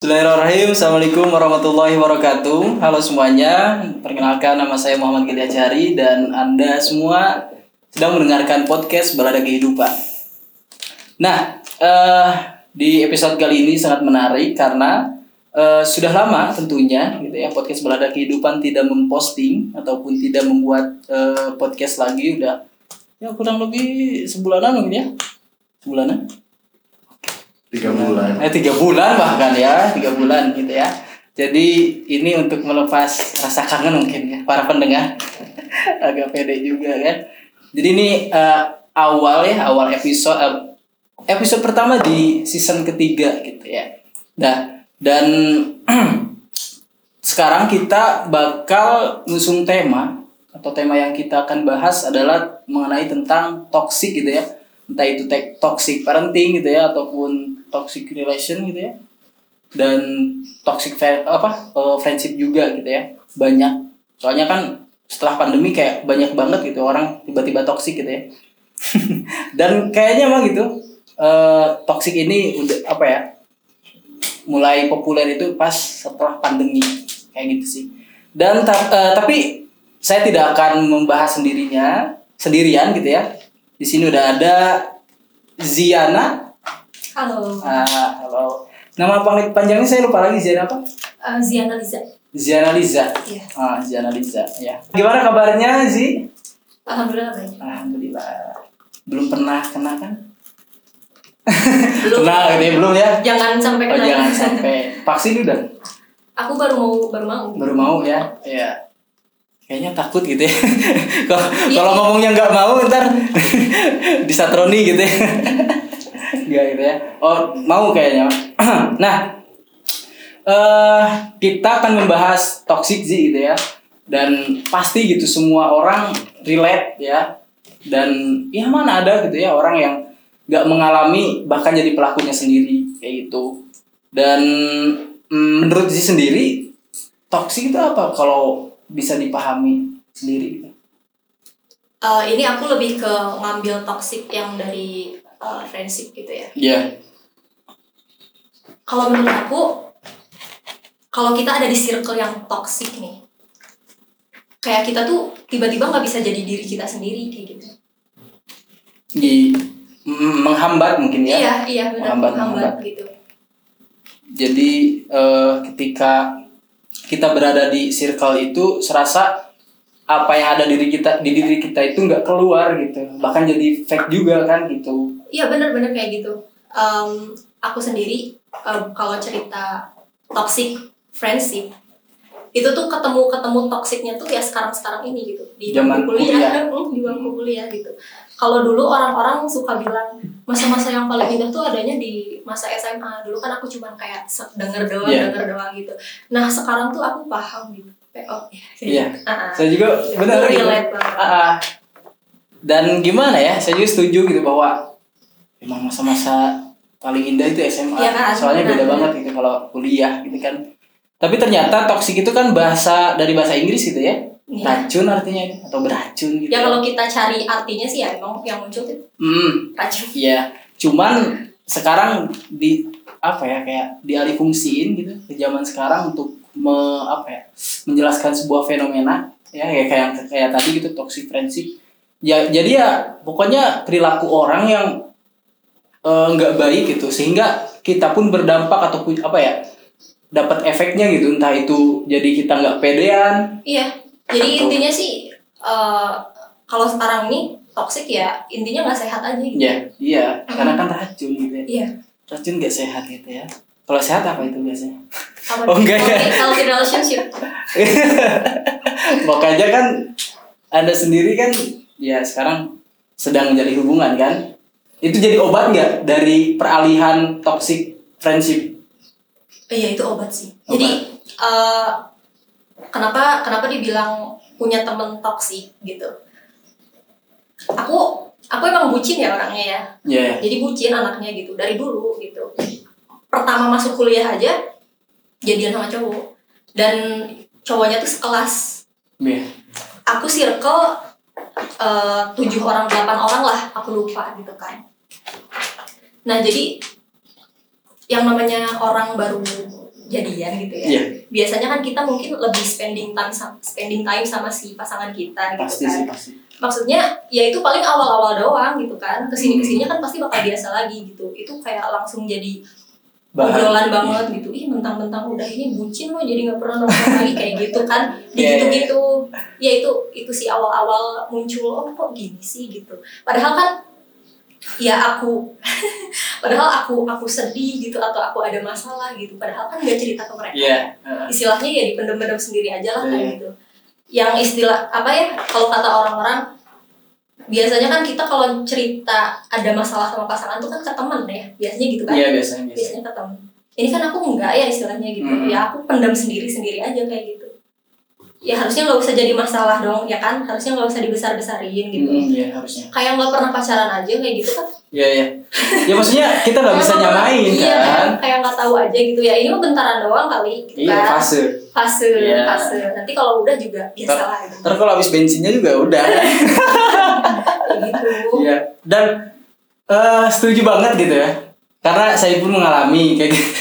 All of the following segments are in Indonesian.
Bismillahirrahmanirrahim. Assalamualaikum warahmatullahi wabarakatuh. Halo semuanya. Perkenalkan nama saya Muhammad Gili Acari Dan Anda semua sedang mendengarkan podcast Balada Kehidupan. Nah eh, Di episode kali ini sangat menarik Karena eh, Sudah lama tentunya gitu ya Podcast Balada Kehidupan tidak memposting Ataupun tidak membuat eh, podcast lagi. Udah Ya kurang lebih sebulanan mungkin ya. Sebulanan tiga bulan Eh tiga bulan bahkan ya, tiga bulan gitu ya. Jadi ini untuk melepas rasa kangen mungkin ya para pendengar agak pede juga kan. Jadi ini eh, awal ya awal episode eh, episode pertama di season ketiga gitu ya. Nah dan sekarang kita bakal ngusung tema atau tema yang kita akan bahas adalah mengenai tentang toxic gitu ya entah itu toxic parenting gitu ya ataupun toxic relation gitu ya. Dan toxic apa eh, friendship juga gitu ya banyak. Soalnya kan setelah pandemi kayak banyak banget gitu orang tiba-tiba toxic gitu ya. Dan kayaknya emang gitu eh, toxic ini udah apa ya mulai populer itu pas setelah pandemi. Kayak gitu sih. Dan eh, tapi saya tidak akan membahas sendirinya sendirian gitu ya di sini udah ada Ziana Halo, Ah, halo. Nama panggilan panjangnya saya lupa lagi Ziana apa? uh, Ziana Liza. Ziana Liza. Iya. Ah, Ziana Liza, ya. Gimana kabarnya, Zi? Alhamdulillah baik. Alhamdulillah. Belum pernah kena kan? Belum. Kena gitu ya, belum ya? Jangan sampai Oh, kena. jangan sampai. Vaksin udah? Aku baru mau baru mau. Baru mau ya? Iya. Kayaknya takut gitu ya. Kalau Iya. kalau ngomongnya nggak mau ntar disatroni gitu ya. Nggak gitu ya. Oh, mau kayaknya. nah, eh kita akan membahas toxic sih gitu ya. Dan pasti gitu semua orang relate ya. Dan ya mana ada gitu ya orang yang nggak mengalami bahkan jadi pelakunya sendiri kayak gitu. Dan mm, menurut Zi sendiri toxic itu apa kalau bisa dipahami sendiri gitu? Uh, ini aku lebih ke ngambil toxic yang dari uh, friendship gitu ya. Iya. Kalau menurut aku, kalau kita ada di circle yang toxic nih, kayak kita tuh tiba-tiba nggak bisa jadi diri kita sendiri kayak gitu. Di menghambat mungkin ya. Iya, iya benar Menghambat, menghambat menghambat. gitu. Jadi eh, ketika kita berada di circle itu serasa apa yang ada diri kita di diri kita itu nggak keluar gitu bahkan jadi fake juga kan gitu Iya benar-benar kayak gitu. Em, aku sendiri em, kalau cerita toxic friendship itu tuh ketemu ketemu toksiknya tuh ya sekarang sekarang ini gitu di Zaman bangku kuliah, kuliah. Di bangku kuliah gitu. Kalau dulu orang-orang suka bilang masa-masa yang paling indah tuh adanya di masa SMA. Dulu kan aku cuman kayak denger doang, Iya. denger doang gitu. Nah sekarang tuh aku paham gitu. Oh, Iya. Ah, ah. saya juga benar Aku gitu. ah. dan gimana ya saya juga setuju gitu bahwa emang masa-masa paling indah itu SMA Iya kan? soalnya beda Benar. banget gitu kalau kuliah gitu kan tapi ternyata toksik itu kan bahasa dari bahasa Inggris gitu ya Iya. Racun artinya atau beracun gitu Ya kalau kita cari artinya sih ya emang yang muncul tuh hmm. racun. Iya, cuman sekarang di apa ya kayak dialih fungsiin gitu ke zaman sekarang untuk me, apa ya menjelaskan sebuah fenomena ya kayak kayak kayak tadi gitu toxic friendship. Ya jadi ya pokoknya perilaku orang yang eh, nggak baik gitu sehingga kita pun berdampak ataupun apa ya dapat efeknya gitu entah itu jadi kita nggak pedean Iya, jadi intinya sih eh, kalau sekarang ini toxic ya intinya nggak sehat aja gitu. ya iya karena kan racun gitu ya Iya. racun nggak sehat gitu ya kalau sehat apa itu biasanya Apa Oh, enggak ya? healthy- relationship. Makanya kan Anda sendiri kan ya sekarang sedang menjadi hubungan kan? Itu jadi obat nggak dari peralihan toxic friendship? Iya itu obat sih. Obat. Jadi eh, kenapa kenapa dibilang punya temen toxic gitu? Aku aku emang bucin ya orangnya ya. Ya, Jadi bucin anaknya gitu dari dulu gitu. Pertama masuk kuliah aja jadian sama cowok dan cowoknya tuh sekelas ya, aku circle eh, tujuh orang delapan orang lah aku lupa gitu kan nah jadi yang namanya orang baru jadian gitu ya. Iya. biasanya kan kita mungkin lebih spending time spending time sama si pasangan kita gitu pasti kan. sih pasti. Maksudnya ya itu paling awal-awal doang gitu kan. Ke sini ke sininya kan pasti bakal biasa lagi gitu. Itu kayak langsung jadi Bahan. obrolan banget gitu. Ih mentang-mentang udah ini bucin loh jadi nggak pernah nongkrong lagi kayak gitu kan. Di Iya, gitu gitu ya itu itu sih awal-awal muncul oh kok gini sih? gitu. Padahal kan ya aku padahal aku aku sedih gitu atau aku ada masalah gitu padahal kan nggak cerita ke mereka Iya. heeh. istilahnya ya dipendem-pendem sendiri aja lah kayak Iya. gitu yang istilah apa ya kalau kata orang-orang biasanya kan kita kalau cerita ada masalah sama pasangan tuh kan ke teman ya biasanya gitu kan Iya biasanya biasanya. biasanya ke teman ini kan aku enggak ya istilahnya gitu Hmm. ya aku pendam sendiri sendiri aja kayak gitu ya harusnya nggak usah jadi masalah dong ya kan harusnya nggak usah dibesar besarin gitu Hmm, Iya harusnya. kayak nggak pernah pacaran aja kayak gitu kan Iya iya. Ya maksudnya kita nggak bisa pernah- nyamain iya, kan. kayak nggak tahu aja gitu ya ini mah bentaran doang kali gitu Iya kan fase. fase Iya. fase nanti kalau udah juga biasa Ter- lah gitu Ntar kalau habis bensinnya juga udah. kayak gitu Iya. Dan eh, setuju banget gitu ya. Karena saya pun mengalami kayak gitu.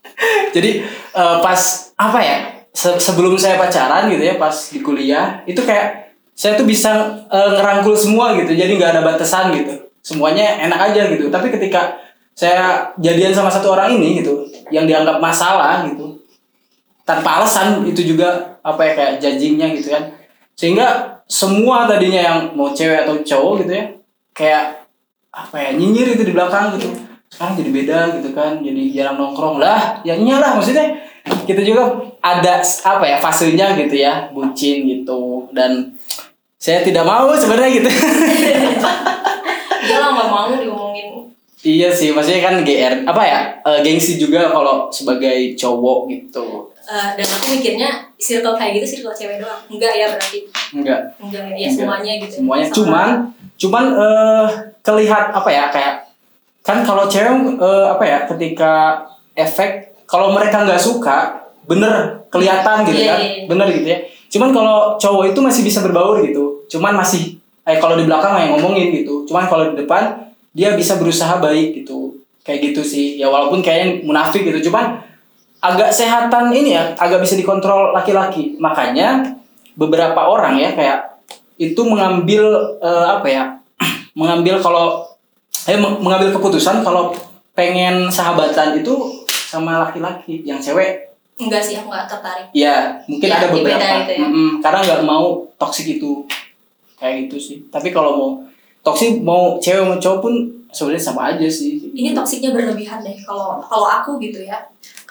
Jadi eh, pas apa ya? Se- sebelum saya pacaran gitu ya, pas di kuliah itu kayak saya tuh bisa eh, ngerangkul semua gitu. Jadi nggak ada batasan gitu. Semuanya enak aja gitu. Tapi ketika saya jadian sama satu orang ini gitu, yang dianggap masalah gitu, tanpa alasan itu juga apa ya kayak judgingnya gitu kan sehingga semua tadinya yang mau cewek atau cowok gitu ya kayak apa ya nyinyir itu di belakang gitu sekarang jadi beda gitu kan jadi jarang nongkrong lah ya iyalah maksudnya kita juga ada apa ya fasenya gitu ya bucin gitu. Dan saya tidak mau sebenarnya gitu. Dia nggak mau diomongin. Iya sih maksudnya kan gr apa ya eh, gengsi juga kalau sebagai cowok gitu. Eh, dan aku mikirnya circle kayak gitu circle cewek doang. Enggak ya berarti. Enggak. Enggak ya Enggak. semuanya gitu. Semuanya. Sama. cuman cuman eh kelihat apa ya kayak kan kalau cewek eh, apa ya ketika efek kalau mereka nggak suka bener kelihatan gitu Iya, kan? iya, iya. bener gitu ya? Cuman kalau cowok itu masih bisa berbaur gitu. Cuman masih eh kalau di belakang yang ngomongin gitu. Cuman kalau di depan dia bisa berusaha baik gitu. Kayak gitu sih. Ya walaupun kayaknya munafik gitu. Cuman agak sehatan ini ya agak bisa dikontrol laki-laki. Makanya beberapa orang ya kayak itu mengambil eh, apa ya? Mengambil kalau eh meng- mengambil keputusan kalau pengen sahabatan itu sama laki-laki yang cewek. Enggak sih aku nggak tertarik. Ya mungkin Ya, ada beberapa. itu ya. Mm-mm, karena nggak mau toksik itu. Kayak gitu sih. Tapi kalau mau toksik mau cewek mau cowok pun sebenarnya sama aja sih. Ini toksiknya berlebihan deh kalau kalau aku gitu ya.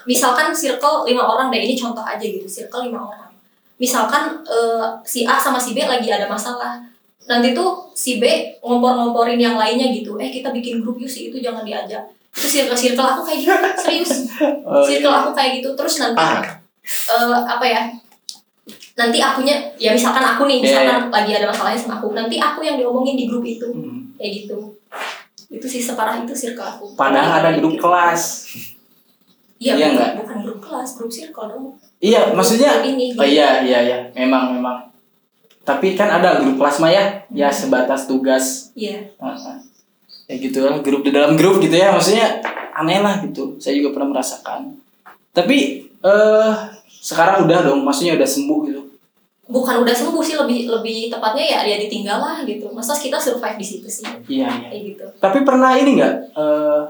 Misalkan circle lima orang deh ini contoh aja gitu circle lima orang. Misalkan eh, si A sama si B lagi ada masalah. Nanti tuh si B ngompor-ngomporin yang lainnya gitu. Eh kita bikin grup yuk si itu jangan diajak itu circle circle aku kayak gitu serius Oh, circle iya. aku kayak gitu terus nanti Ah. eh, apa ya nanti akunya ya misalkan aku nih Iya, misalkan lagi ada masalahnya sama aku nanti aku yang diomongin di grup itu Hmm. kayak gitu itu sih separah itu circle aku padahal ada grup Gitu. kelas Iya, Iya bukan, bukan grup kelas, grup circle dong. iya maksudnya Grup ini. Oh iya iya iya memang memang. Tapi kan ada grup kelas Maya ya sebatas tugas. Iya. Ya gitu lah grup di dalam grup gitu ya maksudnya aneh lah gitu. Saya juga pernah merasakan. Tapi eh sekarang udah dong maksudnya udah sembuh gitu. Bukan udah sembuh sih lebih lebih tepatnya ya dia ditinggal lah gitu. Masa kita survive di situ sih Iya iya. kayak gitu. Tapi pernah ini nggak eh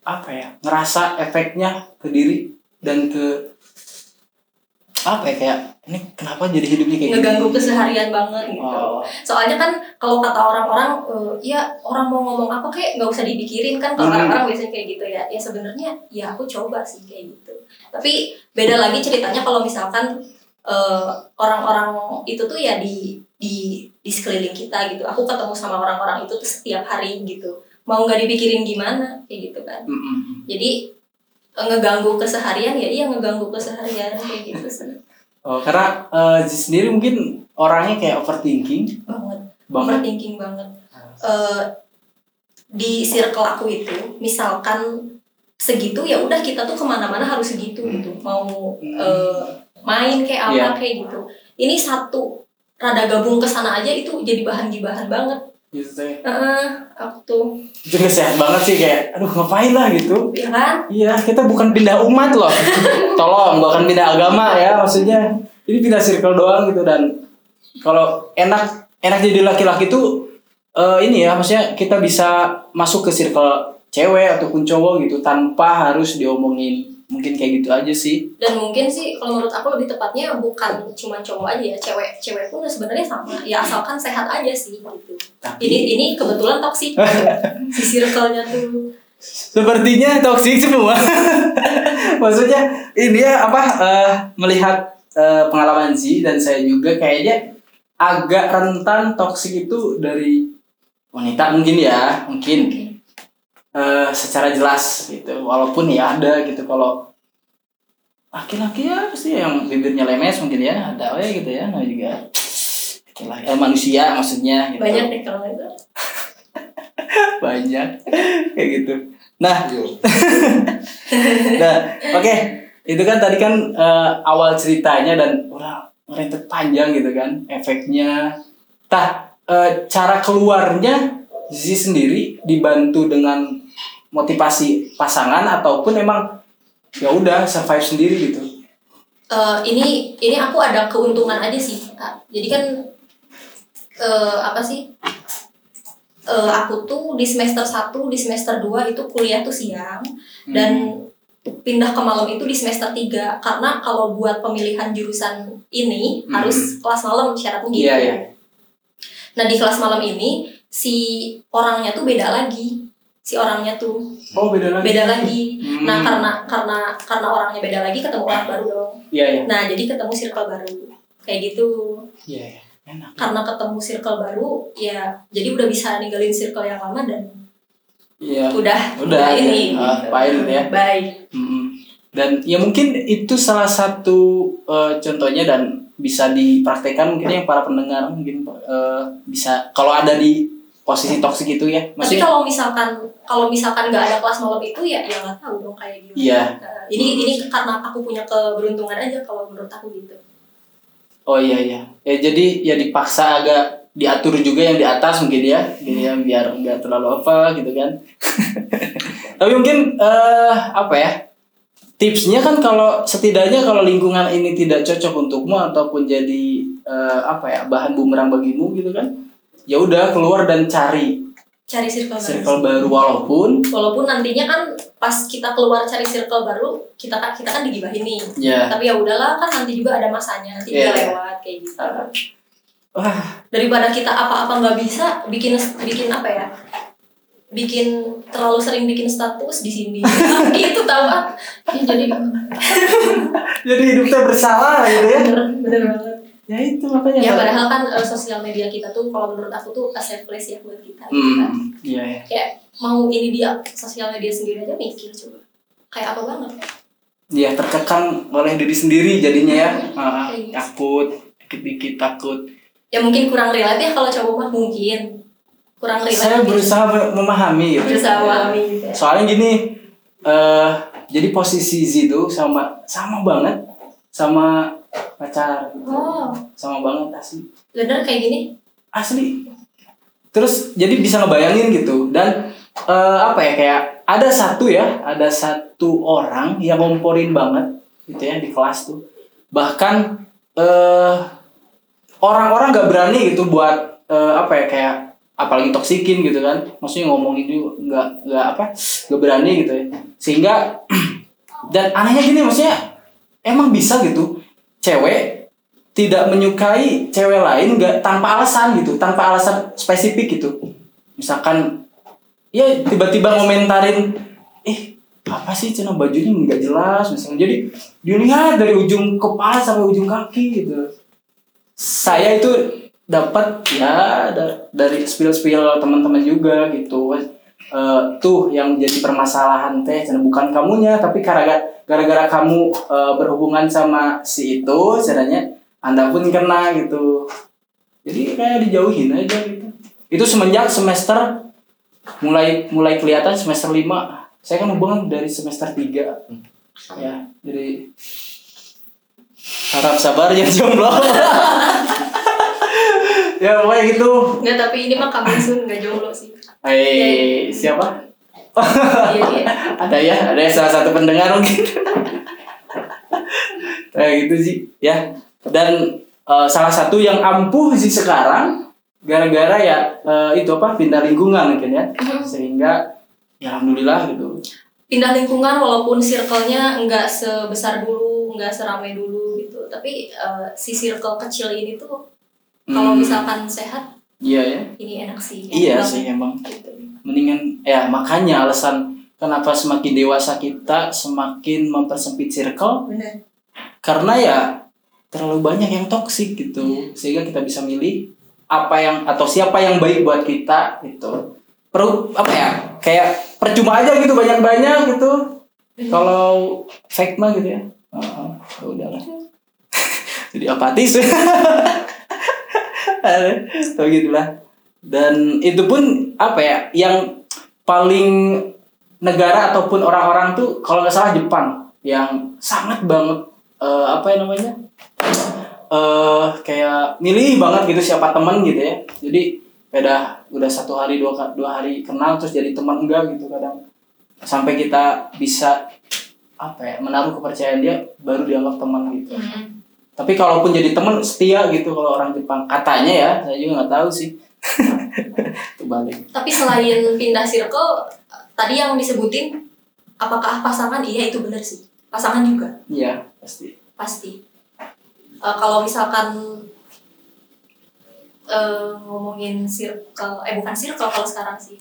apa ya ngerasa efeknya ke diri dan ke apa ya kayak ini kenapa jadi hidupnya kayak Ngeganggu gini? keseharian banget gitu. Oh. Soalnya kan kalau kata orang-orang eh, ya orang mau ngomong apa kayak nggak usah dipikirin kan kalau Hmm. orang-orang biasanya kayak gitu ya. Ya sebenarnya ya aku coba sih kayak gitu. Tapi beda lagi ceritanya kalau misalkan eh, orang-orang itu tuh ya di di di sekeliling kita gitu. Aku ketemu sama orang-orang itu tuh setiap hari gitu. Mau nggak dipikirin gimana kayak gitu kan. Mm-mm. Jadi eh, ngeganggu keseharian ya iya ngeganggu keseharian kayak gitu sih. Oh, karena eh, Ziz sendiri mungkin orangnya kayak overthinking Banget. banget. overthinking banget Eh, di circle aku itu misalkan segitu ya udah kita tuh ke mana-mana harus segitu gitu mau eh, main kayak apa Iya. kayak gitu ini satu rada gabung ke sana aja itu jadi bahan gibahan banget gitu teh Heeh, aku tuh itu nggak sehat banget sih kayak aduh ngapain lah gitu ya kan Iya, kita bukan pindah umat loh. Tolong, bukan pindah agama ya maksudnya. Ini pindah circle doang gitu dan kalau enak enak jadi laki-laki tuh eh, ini ya maksudnya kita bisa masuk ke circle cewek ataupun cowok gitu tanpa harus diomongin. Mungkin kayak gitu aja sih. dan mungkin sih kalau menurut aku lebih tepatnya bukan cuma cowok aja ya cewek cewek pun sebenarnya sama ya asalkan sehat aja sih gitu Tapi ini ini kebetulan toksik si circle-nya tuh sepertinya toksik semua. maksudnya ini ya apa eh, melihat eh, pengalaman sih dan saya juga kayaknya agak rentan toksik itu dari wanita mungkin ya mungkin Oke. Eh, secara jelas gitu. Walaupun ya ada gitu kalau laki-laki ya pasti yang bibirnya lemes mungkin ya ada ya gitu ya nah juga laki-laki. Eh, manusia maksudnya gitu. banyak deh kalau itu. Banyak. Kayak gitu. Nah. Iya. nah oke. Itu kan tadi kan eh, awal ceritanya dan udah rentet panjang gitu kan efeknya. Tah eh, cara keluarnya Zizi sendiri dibantu dengan motivasi pasangan ataupun emang ya udah survive sendiri gitu Eh, ini ini aku ada keuntungan aja sih Kak. jadi kan eh, apa sih Eh, aku tuh di semester 1, di semester 2 itu kuliah tuh siang dan pindah ke malam itu di semester 3 karena kalau buat pemilihan jurusan ini Hmm. harus kelas malam syaratnya gitu. Iya, iya. Nah, di kelas malam ini si orangnya tuh beda lagi. Si orangnya tuh oh beda lagi beda lagi. Hmm. Nah, karena karena karena orangnya beda lagi ketemu orang baru dong. iya iya Nah, jadi ketemu circle baru. Kayak gitu. iya iya. enak Karena ketemu circle baru, ya jadi udah bisa ninggalin circle yang lama dan iya udah Udah, ini. ya. Ah, fine ya. Baik. Mm-mm. Dan ya mungkin itu salah satu eh, contohnya dan bisa dipraktekkan mungkin yang para pendengar mungkin eh, bisa kalau ada di posisi toksik itu ya. Tapi Maksudnya kalau misalkan kalau misalkan nggak ada kelas malam itu ya ya nggak tahu dong kayak gimana. Iya. Nah, ini ini karena aku punya keberuntungan aja kalau menurut aku gitu. oh iya iya. Ya jadi ya dipaksa agak diatur juga yang di atas mungkin ya, gitu ya biar nggak terlalu apa gitu kan. Tapi mungkin eh apa ya? Tipsnya kan kalau setidaknya kalau lingkungan ini tidak cocok untukmu ataupun jadi eh, apa ya bahan bumerang bagimu gitu kan, ya udah keluar dan cari Cari circle baru. circle baru walaupun Walaupun nantinya kan pas kita keluar cari circle baru, kita kan kita kan digibahin nih. ya Tapi ya udahlah kan nanti juga ada masanya, nanti Iya. juga lewat kayak gitu. wah Daripada kita apa-apa nggak bisa, bikin bikin apa ya? bikin terlalu sering bikin status di sini itu tahu ah Ya, jadi jadi hidupnya bersalah gitu ya bener, bener banget ya itu makanya. Ya padahal kan eh, sosial media kita tuh kalau menurut aku tuh a safe place ya buat kita gitu kan. hmm iya. Ya kayak mau ini dia sosial media sendiri aja mikir coba. Kayak apa banget? Ya terkekang oleh diri sendiri jadinya ya. Ah, Kayak gitu. takut dikit-dikit takut. Ya mungkin kurang relate ya kalau cowok mah mungkin. Kurang relate saya berusaha me- memahami gitu berusaha memahami gitu ya. soalnya gini eh jadi posisi Z itu sama sama banget sama pacar gitu. oh. Sama banget asli. Bener kayak gini? Asli. Terus jadi bisa ngebayangin gitu. Dan eh, apa ya kayak ada satu ya ada satu orang yang ngomporin banget gitu ya di kelas tuh. Bahkan eh orang-orang gak berani gitu buat eh, apa ya kayak apalagi toksikin gitu kan. Maksudnya ngomongin juga nggak nggak apa nggak berani gitu ya. Sehingga dan anehnya gini maksudnya emang bisa gitu cewek tidak menyukai cewek lain nggak tanpa alasan gitu tanpa alasan spesifik gitu. Misalkan ya tiba-tiba ngomentarin eh apa sih cina? Bajunya nggak jelas misalnya. Jadi dilihat dari ujung kepala sampai ujung kaki gitu. Saya itu dapat ya da- dari spill spill teman-teman juga gitu. Eh, tuh yang jadi permasalahan teh bukan kamunya tapi gara-gara gara-gara kamu eh, berhubungan sama si itu caranya anda pun kena gitu. Jadi kayak dijauhin aja gitu. Itu semenjak semester mulai mulai kelihatan semester 5 saya kan hubungan dari semester 3 ya jadi harap sabar ya jomblo. Ya pokoknya gitu. Enggak, tapi ini mah kami sun nggak jomblo sih. eh siapa Ada ya ada ya salah satu pendengar mungkin. Kayak gitu sih ya. Dan eh, salah satu yang ampuh sih sekarang gara-gara ya eh, itu apa pindah lingkungan mungkin ya. Sehingga ya alhamdulillah gitu. Pindah lingkungan walaupun circle-nya nggak sebesar dulu, nggak seramai dulu gitu. Tapi eh, si circle kecil ini tuh kalau Hmm, misalkan sehat, iya ya. ini enak sih. Iya sih emang. Gitu. Mendingan ya makanya alasan kenapa semakin dewasa kita semakin mempersempit circle Bener. karena ya terlalu banyak yang toksik gitu. Sehingga kita bisa milih apa yang atau siapa yang baik buat kita gitu. Perlu apa ya kayak percuma aja gitu banyak banyak gitu kalau fake mah gitu ya. Heeh, ya udahlah. Jadi apatis. Tuh gitulah. Dan itu pun apa ya yang paling negara ataupun orang-orang tuh kalau nggak salah Jepang yang sangat banget eh, apa ya namanya eh kayak milih banget gitu siapa teman gitu ya. Jadi beda udah satu hari dua dua hari kenal terus jadi teman enggak gitu kadang. Sampai kita bisa apa ya menaruh kepercayaan dia baru dianggap teman gitu. Hmm. tapi kalaupun jadi teman setia gitu kalau orang Jepang. Katanya ya saya juga nggak tahu sih balik Tapi selain pindah circle, tadi yang disebutin, apakah pasangan? Iya itu benar sih. Pasangan juga iya pasti pasti. Eh, kalau misalkan eh, ngomongin circle, eh bukan circle kalau sekarang sih,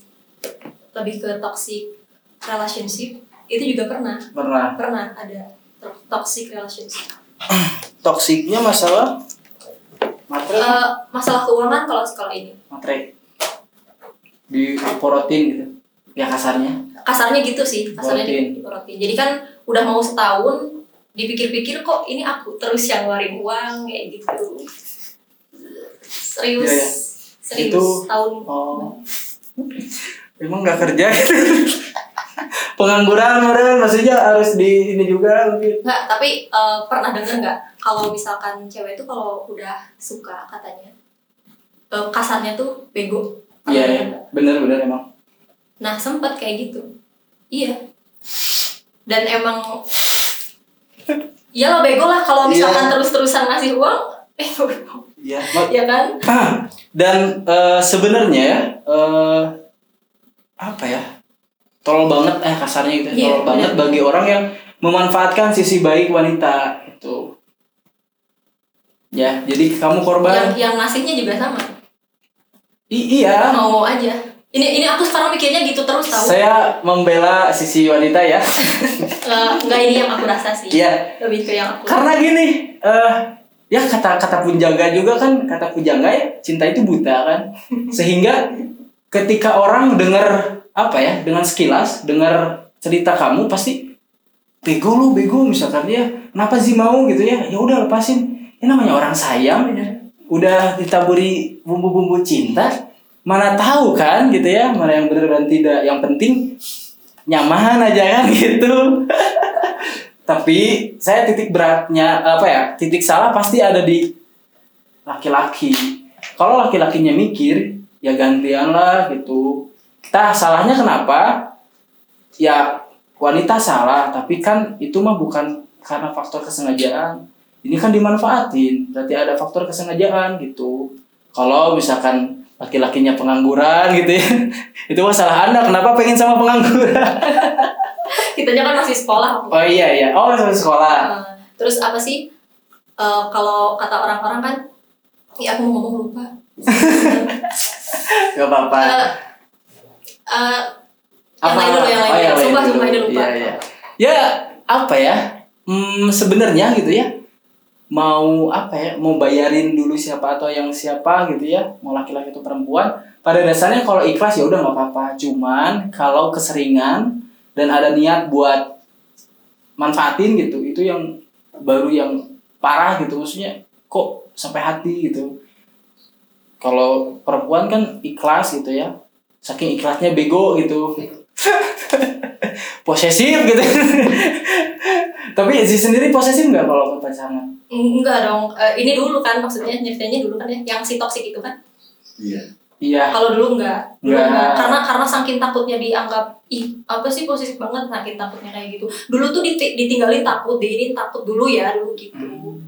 lebih ke toxic relationship itu juga pernah pernah pernah ada to- toxic relationship. toksiknya masalah matre? Eh, masalah keuangan kalau sekolah ini. Matre. Diporotin gitu. Ya kasarnya. Kasarnya gitu sih kasarnya Diporotin. di- diporotin. Jadi kan udah mau setahun dipikir-pikir kok ini aku terus yang ngeluarin uang kayak gitu. Serius Iya, iya. serius Itu- tahun. oh. Emang nggak kerja pengangguran model maksudnya harus di ini juga mungkin. Nggak tapi eh, pernah denger nggak kalau misalkan cewek itu kalau udah suka katanya eh, kasarnya tuh bego? Iya iya. nggak? bener bener emang. Nah sempet kayak gitu. Iya. Dan emang Iyalah bego lah kalau misalkan Iya. terus-terusan ngasih uang eh iya. Ya kan? Dan eh, sebenarnya ya eh, apa ya tolol banget eh kasarnya gitu ya, Iya, tolol banget bagi orang yang memanfaatkan sisi baik wanita itu ya jadi kamu yang korban. Yang ngasihnya juga sama. I- iya. Mau aja. Ini ini aku sekarang mikirnya gitu terus tahu? Saya membela sisi wanita ya. Eh, nggak ini yang aku rasa sih. Iya. Lebih ke yang aku karena gini eh ya kata kata punjaga juga kan kata punjaga ya cinta itu buta kan. Sehingga ketika orang dengar apa ya dengan sekilas dengar cerita kamu pasti bego lu bego misalkan dia kenapa sih mau gitu ya. Ya udah lepasin. Ini namanya orang sayang. Udah ditaburi bumbu-bumbu cinta mana tahu kan gitu ya mana yang benar dan tidak. Yang penting nyaman aja kan gitu. Tapi saya titik beratnya apa ya titik salah pasti ada di laki-laki. Kalau laki-lakinya mikir ya gantian lah gitu kita salahnya kenapa? Ya wanita salah tapi kan itu mah bukan karena faktor kesengajaan. Ini kan dimanfaatin berarti ada faktor kesengajaan gitu. Kalau misalkan laki-lakinya pengangguran gitu ya itu masalah anda. Kenapa pengen sama pengangguran? Kitanya kan masih sekolah. Oh iya iya. Oh masih sekolah. Terus apa sih? Eh, kalau kata orang-orang kan ya aku mau ngomong lupa. Gak apa-apa. Eh, yang Apa? lain dulu yang lain Oh, yang lain sumpah sumpah lupa Iya, iya. Ya apa ya? Hmm, sebenarnya gitu ya. Mau apa ya? Mau bayarin dulu siapa atau yang siapa gitu ya? Mau laki-laki atau perempuan? Pada dasarnya kalau ikhlas ya udah nggak apa-apa. Cuman kalau keseringan dan ada niat buat manfaatin gitu, itu yang baru yang parah gitu. Maksudnya kok sampai hati gitu. Kalau perempuan kan ikhlas gitu ya. Saking ikhlasnya bego gitu posesif gitu tapi si sendiri posesif nggak kalau pacaran enggak dong Eh, ini dulu kan maksudnya ceritanya dulu kan ya yang si toxic itu kan Iya. iya Kalau dulu enggak, dulu Enggak. enggak. Karena karena saking takutnya dianggap ih apa sih posesif banget saking takutnya kayak gitu. Dulu tuh diti- ditinggalin takut, diinin takut dulu ya dulu gitu. Hmm.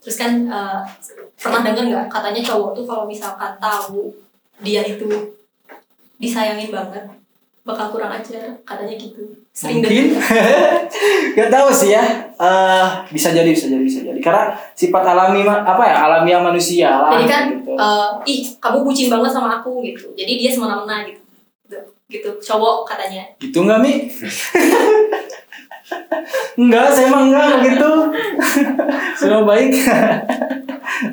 Terus kan eh, pernah denger nggak katanya cowok tuh kalau misalkan tahu dia itu disayangin banget bakal kurang ajar katanya gitu. Sering mungkin denger. Gak tahu sih ya Eh, bisa jadi bisa jadi bisa jadi karena sifat alami apa ya alamiah manusia lah Jadi kan gitu. eh, ih kamu bucin banget sama aku gitu. Jadi dia semena-mena gitu. Gitu, gitu. cowok katanya. gitu nggak mi enggak saya emang enggak begitu semua baik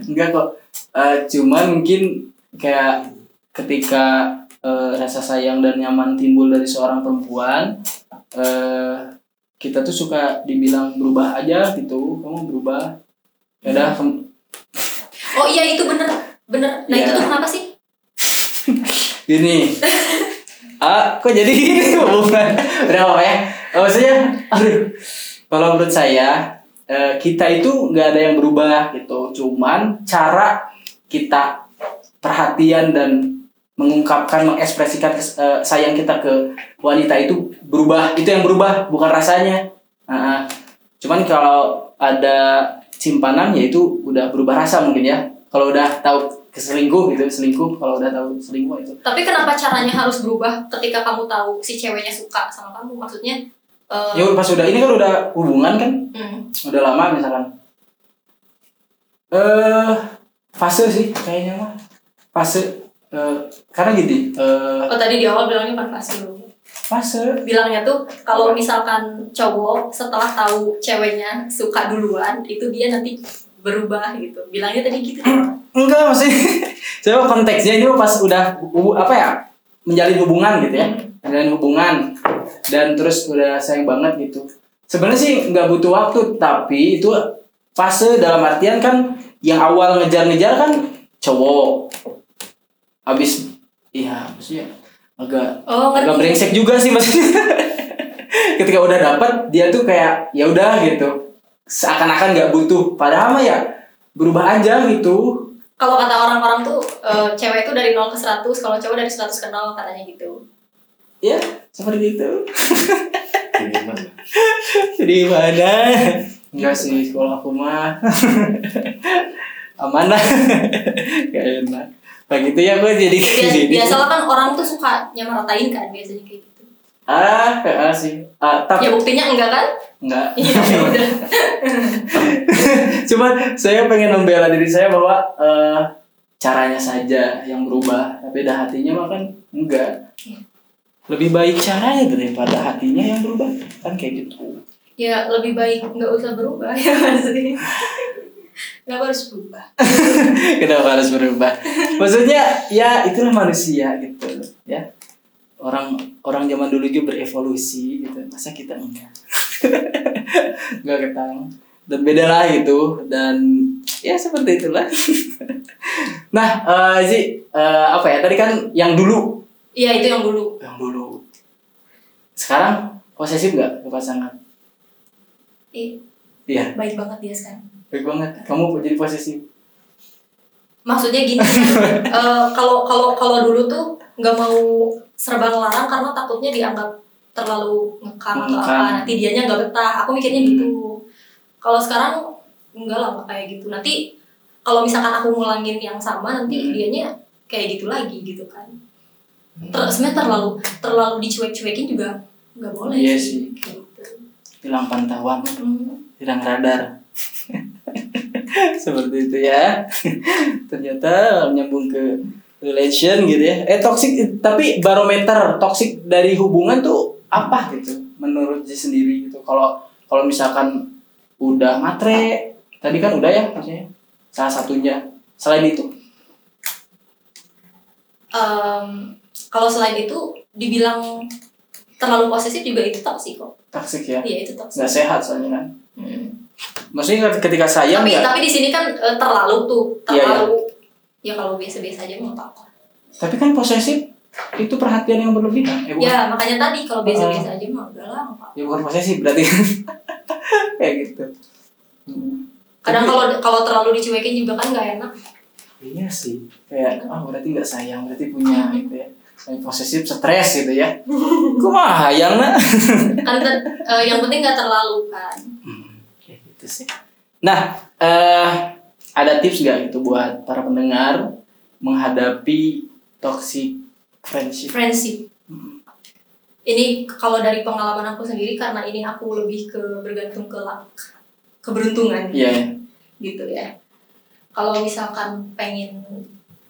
enggak kok Eh, cuman mungkin kayak ketika eh, rasa sayang dan nyaman timbul dari seorang perempuan eh, kita tuh suka dibilang berubah aja gitu. Kamu berubah. Ya udah kem- Oh iya itu bener. Bener. Nah itu Iya. tuh kenapa sih? gini. Ah kok jadi gini hubungan? Udah apa ya. Maksudnya? Aduh. Kalau menurut saya eh, kita itu nggak ada yang berubah gitu. Cuman cara kita perhatian dan mengungkapkan mengekspresikan eh, sayang kita ke wanita itu berubah itu yang berubah bukan rasanya. Nah, cuman kalau ada simpanan ya itu udah berubah rasa mungkin ya. Kalau udah tahu keselingkuh gitu selingkuh kalau udah tahu selingkuh itu. Tapi kenapa caranya harus berubah ketika kamu tahu si ceweknya suka sama kamu? Maksudnya eh, ya pas udah ini kan udah hubungan kan? Hmm, udah lama misalkan. Eh fase sih kayaknya mah. Fase eh, karena gini eh oh tadi di awal bilangnya fase loh. fase Bilangnya tuh kalau misalkan cowok setelah tahu ceweknya suka duluan itu dia nanti berubah gitu. Bilangnya tadi gitu. enggak maksudnya saya mah konteksnya ini pas udah apa ya menjalin hubungan gitu ya menjalin hubungan dan terus udah sayang banget gitu sebenarnya sih nggak butuh waktu tapi itu fase dalam artian kan yang awal ngejar-ngejar kan cowok abis iya maksudnya agak Oh agak ngerti. brengsek juga sih maksudnya. Ketika udah dapat dia tuh kayak ya udah gitu. Seakan-akan nggak butuh. Padahal mah ya berubah aja gitu. Kalau kata orang-orang tuh eh, cewek itu dari 0 ke 100, kalau cowok dari 100 ke 0 katanya gitu. ya seperti itu. Kiriman lah. jadi mana enggak sih kalau aku mah. Aman lah. Gak enak begitu ya gue jadi gini biasalah kan orang tuh suka nyamaratain kan biasanya kayak gitu. ah kayak sih ah, tapi Ya buktinya enggak kan? enggak Iya ya udah. Cuman saya pengen membela diri saya bahwa eh, caranya saja yang berubah, tapi dah hatinya mah kan enggak. Iya. Lebih baik caranya daripada hatinya yang berubah, kan kayak gitu. Ya lebih baik nggak usah berubah ya maksudnya. Nggak harus berubah. Kenapa harus berubah? Maksudnya ya itulah manusia gitu ya. Orang orang zaman dulu juga berevolusi gitu. Masa kita enggak? enggak ketang. Dan beda lah gitu dan ya seperti itulah. nah, eh Zi, eh, apa ya? Tadi kan yang dulu Iya itu yang dulu. yang dulu sekarang posesif nggak ke pasangan Ih, iya baik banget dia sekarang. Baik banget kamu jadi posesif Maksudnya gini, eh, kalau kalau kalau dulu tuh nggak mau serba ngelarang karena takutnya dianggap terlalu ngekang atau apa. Nanti dianya nggak betah. Aku mikirnya gitu. Kalau sekarang enggak lah kayak gitu. Nanti kalau misalkan aku ngulangin yang sama nanti Hmm. dianya kayak gitu lagi gitu kan. Ter sebenarnya terlalu terlalu dicuek-cuekin juga nggak boleh Iya sih. Gitu. hilang pantauan Hmm. hilang radar seperti itu ya. Ternyata nyambung ke relation gitu ya. Eh toxic tapi barometer toxic dari hubungan tuh apa gitu menurut Ji sendiri gitu. Kalau kalau misalkan udah matre tadi kan udah ya maksudnya salah satunya. Selain itu? Em, kalau selain itu dibilang terlalu posesif juga itu toksik kok. toxic ya? Iya itu toksik. nggak sehat soalnya kan? Hmm. Maksudnya ketika sayang tapi ya tapi di sini kan eh, terlalu tuh Iya, terlalu. Ya kalau biasa-biasa aja mau apa tapi kan posesif itu perhatian yang berlebihan. Eh, bukan- ya makanya tadi kalau biasa-biasa aja mah udah lah apa-apa. ya bukan posesif berarti kayak gitu. Hmm. kadang kalau kalau terlalu dicuekin juga kan nggak enak. Iya sih. Kayak ah berarti nggak sayang berarti punya gitu ya. Yang posesif stres gitu ya. Kumaha yang nah kan ter- eh, yang penting nggak terlalu kan Gitu sih. Nah, eh ada tips gak itu buat para pendengar menghadapi toxic friendship? friendship Hmm. ini kalau dari pengalaman aku sendiri karena ini aku lebih ke bergantung ke keberuntungan Iya, ya. gitu ya kalau misalkan pengen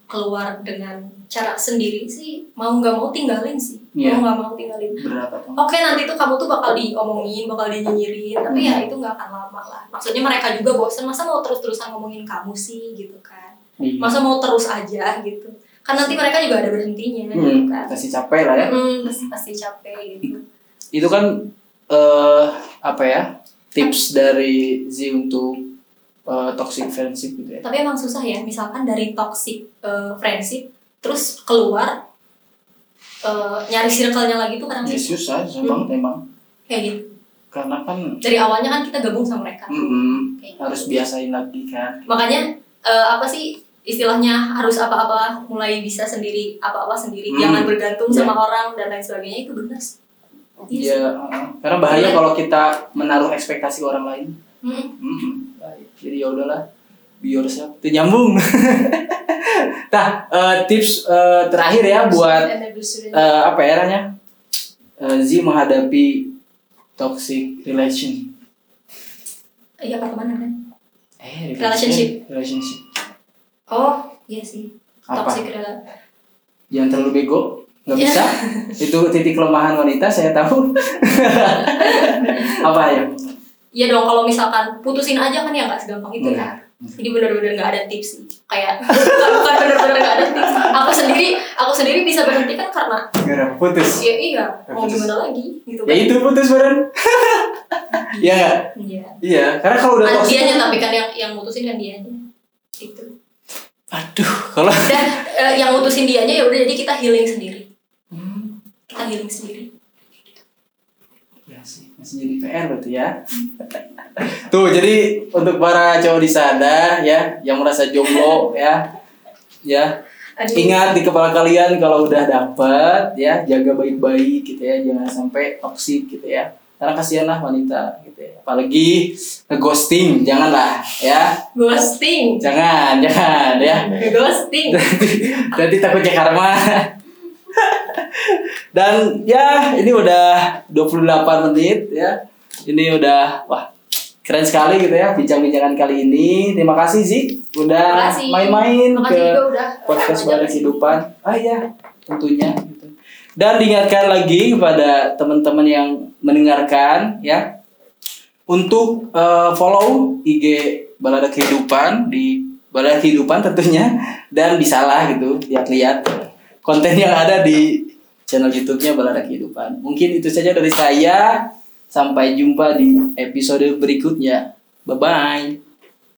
keluar dengan cara sendiri sih mau nggak mau tinggalin sih Iya. mau nggak mau tinggalin berapa tuh? oke nanti tuh kamu tuh bakal diomongin bakal dinyinyirin tapi Hmm. ya itu nggak akan lama lah maksudnya mereka juga bosan masa mau terus terusan ngomongin kamu sih gitu kan Iya. masa mau terus aja gitu kan nanti mereka juga ada berhentinya gitu Hmm, kan kasih capek lah ya. Hmm, pasti pasti capek gitu Itu kan eh apa ya? Tips dari Z untuk eh, toxic friendship gitu ya. tapi emang susah ya misalkan dari toxic uh, friendship terus keluar uh, nyari circle-nya lagi tuh kadang Ya susah, susah banget emang. kayak gitu Karena kan dari awalnya kan kita gabung sama mereka mm-mm, Kayak harus gitu. biasain lagi kan. makanya uh, apa sih istilahnya harus apa-apa mulai bisa sendiri apa-apa sendiri Hmm. jangan bergantung Iya. sama orang dan lain sebagainya itu benar Iya. Iya, uh, karena bahaya Iya. kalau kita menaruh ekspektasi ke orang lain. Mm-mm. Baik. Jadi ya udahlah, be yourself. Itu nyambung. nah, tips eh, terakhir ya buat eh, apa ya namanya? Eh, Z menghadapi toxic relation. iya pertemanan kan Eh, Relationship. Relationship. oh iya sih Apa? toxic rela- Jangan terlalu bego. Nggak Iya. bisa. Itu titik kelemahan wanita, saya tahu. apa ya? Iya dong, kalau misalkan putusin aja kan ya nggak segampang itu ya. Jadi benar-benar nggak ada tips sih. Kayak bukan bukan benar-benar nggak ada tips. Aku sendiri, aku sendiri bisa berhenti kan karena Gara putus. ya iya mau Putus. gimana lagi gitu Ya kan. itu putus beren. Iya nggak? Iya. Iya, karena kalau udah toxic. dianya tapi kan yang yang mutusin kan dianya. Gitu. Aduh, kalau Dan eh, yang mutusin dianya ya udah jadi kita healing sendiri. Kita healing sendiri. Sih, masih jadi PR berarti ya. Tuh, jadi untuk para cowok di sana ya yang merasa jomblo ya. Ya, Aduh. ingat di kepala kalian kalau udah dapet ya, jaga baik-baik gitu ya, jangan sampai toksik gitu ya. Karena kasihan lah wanita gitu ya. Apalagi ngeghosting, janganlah ya. Ghosting. Jangan, jangan ya. Ghosting. Nanti takutnya karma. Dan ya ini udah 28 menit ya. Ini udah wah keren sekali gitu ya bincang-bincangan kali ini. Terima kasih Zik udah main-main ke udah podcast ke sini. Kehidupan. Ah iya, tentunya gitu. Dan diingatkan lagi kepada teman-teman yang mendengarkan ya untuk eh, follow IG Balada Kehidupan di Balada Kehidupan tentunya dan bisalah gitu lihat-lihat konten yang ada di channel YouTube-nya Balada Kehidupan. Mungkin itu saja dari saya. Sampai jumpa di episode berikutnya. Bye bye.